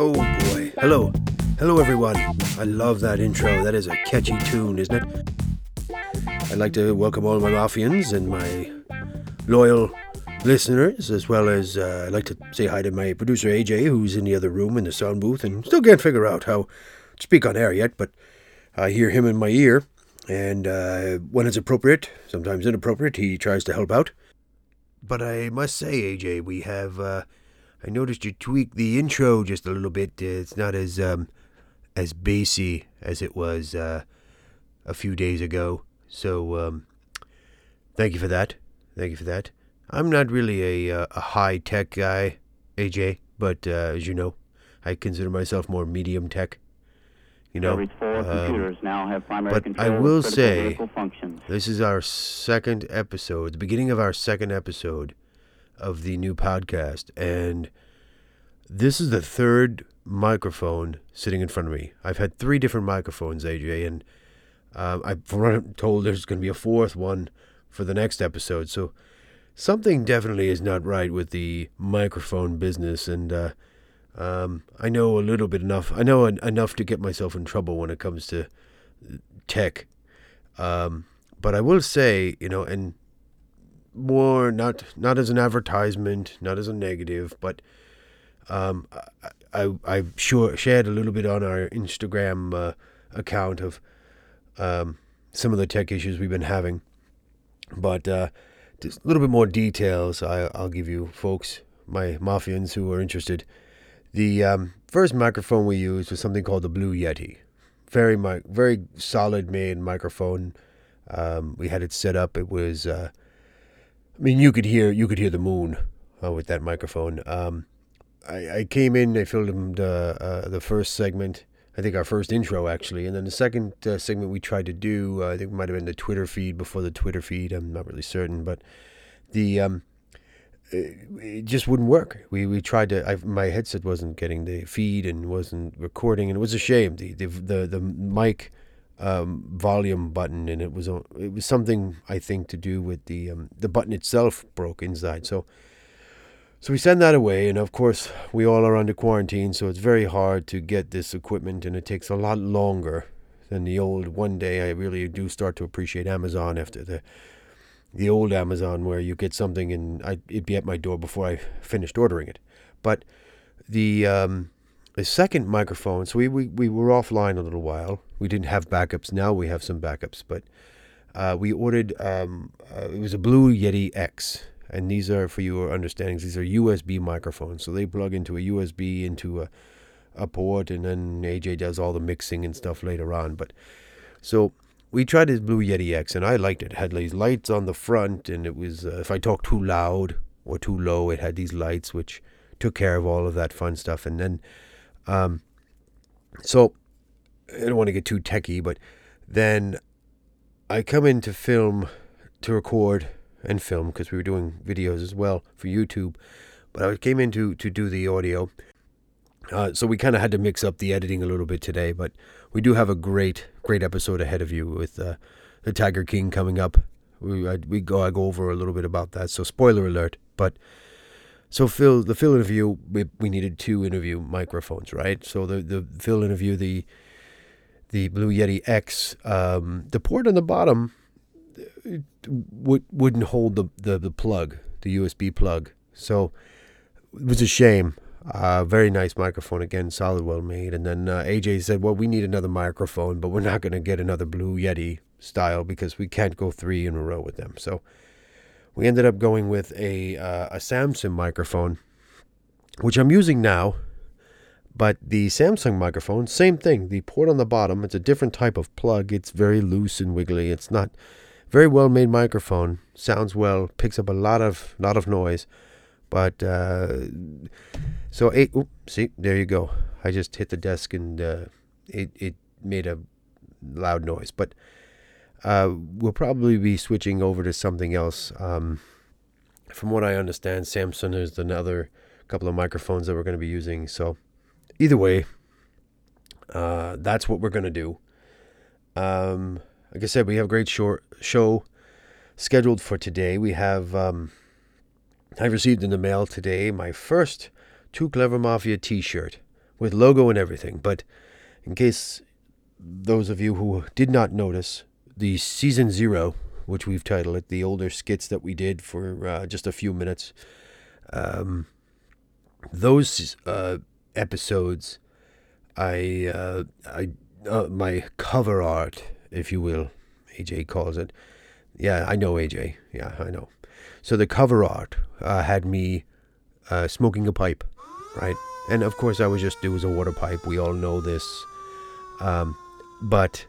Oh boy. Hello. Hello, everyone. I love that intro. That is a catchy tune, isn't it? I'd like to welcome all my Mafians and my loyal listeners, as well as uh, I'd like to say hi to my producer AJ, who's in the other room in the sound booth and still can't figure out how to speak on air yet, but I hear him in my ear. And uh, when it's appropriate, sometimes inappropriate, he tries to help out. But I must say, AJ, we have. Uh, I noticed you tweaked the intro just a little bit. It's not as um, as bassy as it was uh, a few days ago. So um, thank you for that. Thank you for that. I'm not really a, uh, a high tech guy, AJ, but uh, as you know, I consider myself more medium tech. You know, um, computers now have primary but I will say this is our second episode, the beginning of our second episode of the new podcast, and this is the third microphone sitting in front of me. I've had three different microphones, AJ, and um, I, from what I'm told, there's going to be a fourth one for the next episode. So something definitely is not right with the microphone business, and uh, um, I know a little bit enough. I know en- enough to get myself in trouble when it comes to tech. Um, but I will say, you know, and more not not as an advertisement, not as a negative, but um, I, I I sure shared a little bit on our Instagram uh, account of um, some of the tech issues we've been having, but uh, just a little bit more details I, I'll give you folks, my Mafians who are interested. The um, first microphone we used was something called the Blue Yeti. Very very solid made microphone. Um, we had it set up. It was, uh, I mean, you could hear you could hear the moon uh, with that microphone. Um, I, I came in. I filmed uh, the first segment. I think our first intro actually, and then the second uh, segment we tried to do. Uh, I think it might have been the Twitter feed before the Twitter feed. I'm not really certain, but the um, it just wouldn't work. We we tried to. I, my headset wasn't getting the feed and wasn't recording, and it was a shame. The the the, the mic um, volume button, and it was it was something I think to do with the um, the button itself broke inside. So so we send that away, and of course we all are under quarantine, so it's very hard to get this equipment, and it takes a lot longer than the old. One day I really do start to appreciate Amazon after the the old Amazon where you get something and I, it'd be at my door before I finished ordering it. But the um, the second microphone, so we, we, we were offline a little while. We didn't have backups. Now we have some backups, but uh, we ordered. Um, uh, it was a Blue Yeti X, and these are for your understandings. These are USB microphones, so they plug into a USB into a a port, and then AJ does all the mixing and stuff later on. But so we tried this Blue Yeti X, and I liked it. It had these lights on the front, and it was uh, if I talked too loud or too low, it had these lights which took care of all of that fun stuff. And then, um, so I don't want to get too techy, but then I come in to film, to record and film because we were doing videos as well for YouTube. But I came in to, to do the audio. Uh, so we kind of had to mix up the editing a little bit today, but we do have a great, great episode ahead of you with uh, the Tiger King coming up. We I, we go I go over a little bit about that. So spoiler alert. But so Phil, the Phil interview, we, we needed two interview microphones, right? So the the Phil interview, the the Blue Yeti X, um, the port on the bottom uh, would wouldn't hold the, the the plug, the USB plug. So it was a shame. Uh, very nice microphone again, solid, well made. And then uh, AJ said, "Well, we need another microphone, but we're not going to get another Blue Yeti style because we can't go three in a row with them." So we ended up going with a uh, a Samsung microphone, which I'm using now. But the Samsung microphone, same thing. The port on the bottom, it's a different type of plug. It's very loose and wiggly. It's not very well made microphone. Sounds well, picks up a lot of lot of noise. But uh, so eight. Oop, see, there you go. I just hit the desk and uh, it it made a loud noise. But uh, we'll probably be switching over to something else. Um, from what I understand, Samsung is another couple of microphones that we're going to be using. So either way, uh, that's what we're going to do. Um, like I said, we have a great short show scheduled for today. We have, um, I received in the mail today my first Too Clever Mafia t shirt with logo and everything. But in case those of you who did not notice, the season zero, which we've titled it, the older skits that we did for uh, just a few minutes, um, those uh, episodes, I, uh, I, uh, my cover art, if you will, AJ calls it. Yeah, I know AJ. Yeah, I know. So the cover art uh, had me uh, smoking a pipe, right? And of course, I was just it was a water pipe. We all know this. Um, but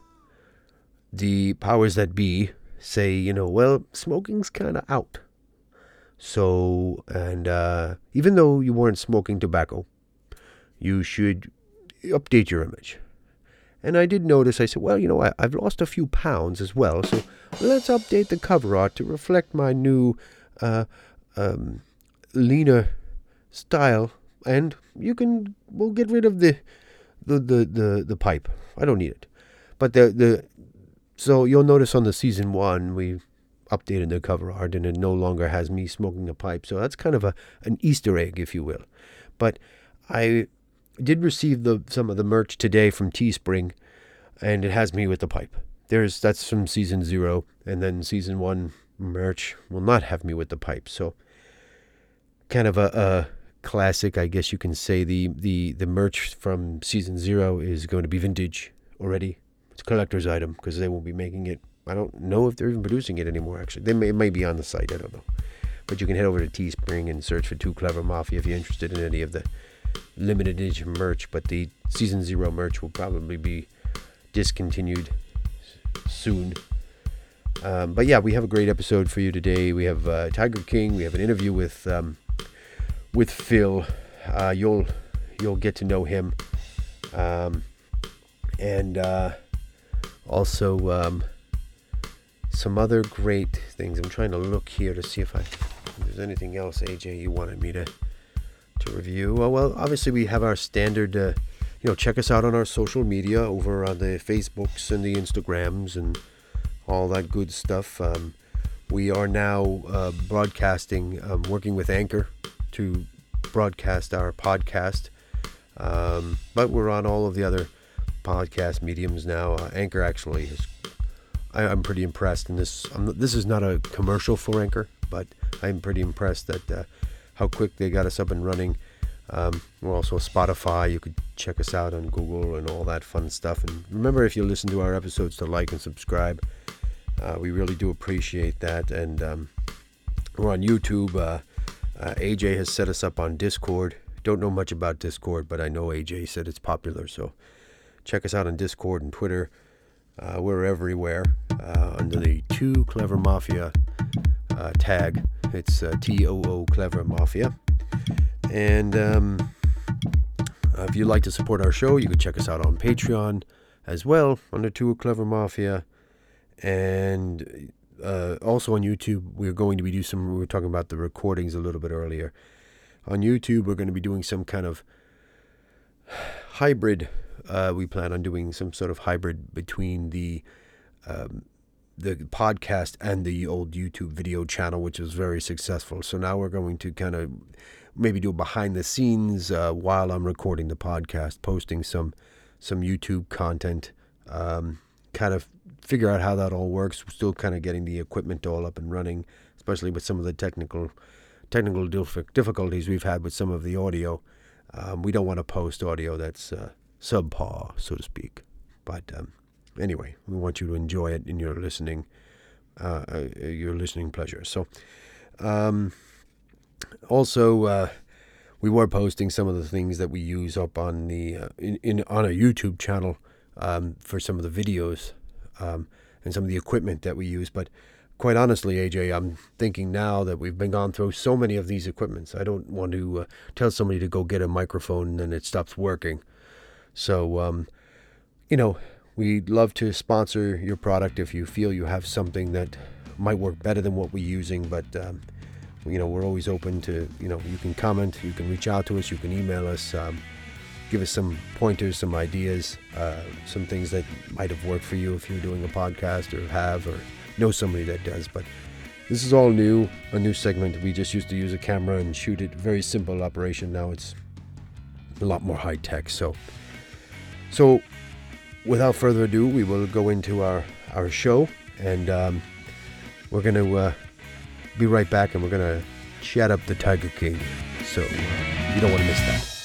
the powers that be say, you know, well, smoking's kind of out. So, and uh, even though you weren't smoking tobacco, you should update your image. And I did notice, I said, well, you know, I, I've lost a few pounds as well, so let's update the cover art to reflect my new uh, um, leaner style. And you can, we'll get rid of the, the, the, the, the pipe. I don't need it. But the, the, so you'll notice on the season one, we updated the cover art and it no longer has me smoking a pipe. So that's kind of a, an Easter egg, if you will. But I did receive the some of the merch today from Teespring, and it has me with the pipe. There's that's from season zero, and then season one merch will not have me with the pipe. So, kind of a, a classic, I guess you can say. The the the merch from season zero is going to be vintage already. It's a collector's item because they won't be making it. I don't know if they're even producing it anymore. Actually, they may it may be on the site. I don't know. But you can head over to Teespring and search for Too Clever Mafia if you're interested in any of the limited edition merch, but the season zero merch will probably be discontinued soon. Um, but yeah, we have a great episode for you today. We have uh, Tiger King. We have an interview with um, with Phil. Uh, you'll you'll get to know him, um, and uh, also um, some other great things. I'm trying to look here to see if I if there's anything else, AJ, you wanted me to to review. Well, well, obviously we have our standard. Uh, you know, check us out on our social media over on the Facebooks and the Instagrams and all that good stuff. Um, we are now uh, broadcasting, um, working with Anchor to broadcast our podcast. Um, but we're on all of the other podcast mediums now. Uh, Anchor actually is. I, am pretty impressed, and this I'm, this is not a commercial for Anchor, but I'm pretty impressed that uh, how quick they got us up and running. Um, we're also Spotify. You could check us out on Google and all that fun stuff. And remember, if you listen to our episodes, to like and subscribe. Uh, we really do appreciate that. And um, we're on YouTube. Uh, uh, AJ has set us up on Discord. Don't know much about Discord, but I know AJ said it's popular. So check us out on Discord and Twitter. Uh, we're everywhere uh, under the Too Clever Mafia uh, tag. It's uh, T O O Clever Mafia. And um, if you'd like to support our show, you can check us out on Patreon as well under Too Clever Mafia. And uh, also on YouTube, we're going to be doing some. We were talking about the recordings a little bit earlier. On YouTube, we're going to be doing some kind of hybrid. Uh, we plan on doing some sort of hybrid between the um, the podcast and the old YouTube video channel, which was very successful. So now we're going to kind of maybe do behind the scenes uh, while I'm recording the podcast, posting some some YouTube content, um, kind of figure out how that all works. We're still kind of getting the equipment all up and running, especially with some of the technical technical difficulties we've had with some of the audio. Um, we don't want to post audio that's uh, subpar, so to speak. But um, anyway, we want you to enjoy it in your listening, uh, uh, your listening pleasure. So, um, also, uh, we were posting some of the things that we use up on the uh, in, in on a YouTube channel um, for some of the videos um, and some of the equipment that we use. But quite honestly, AJ, I'm thinking now that we've been gone through so many of these equipments. I don't want to uh, tell somebody to go get a microphone and then it stops working. So, um, you know, We'd love to sponsor your product if you feel you have something that might work better than what we're using, but um, you know we're always open to you know you can comment, you can reach out to us, you can email us, um, give us some pointers, some ideas, uh, some things that might have worked for you if you're doing a podcast or have or know somebody that does. But This is all new, a new segment. We just used to use a camera and shoot it. Very simple operation. Now it's a lot more high tech. So, so without further ado, we will go into our our show, and um, we're gonna uh, be right back, and we're gonna chat up the Tiger King. So you don't want to miss that.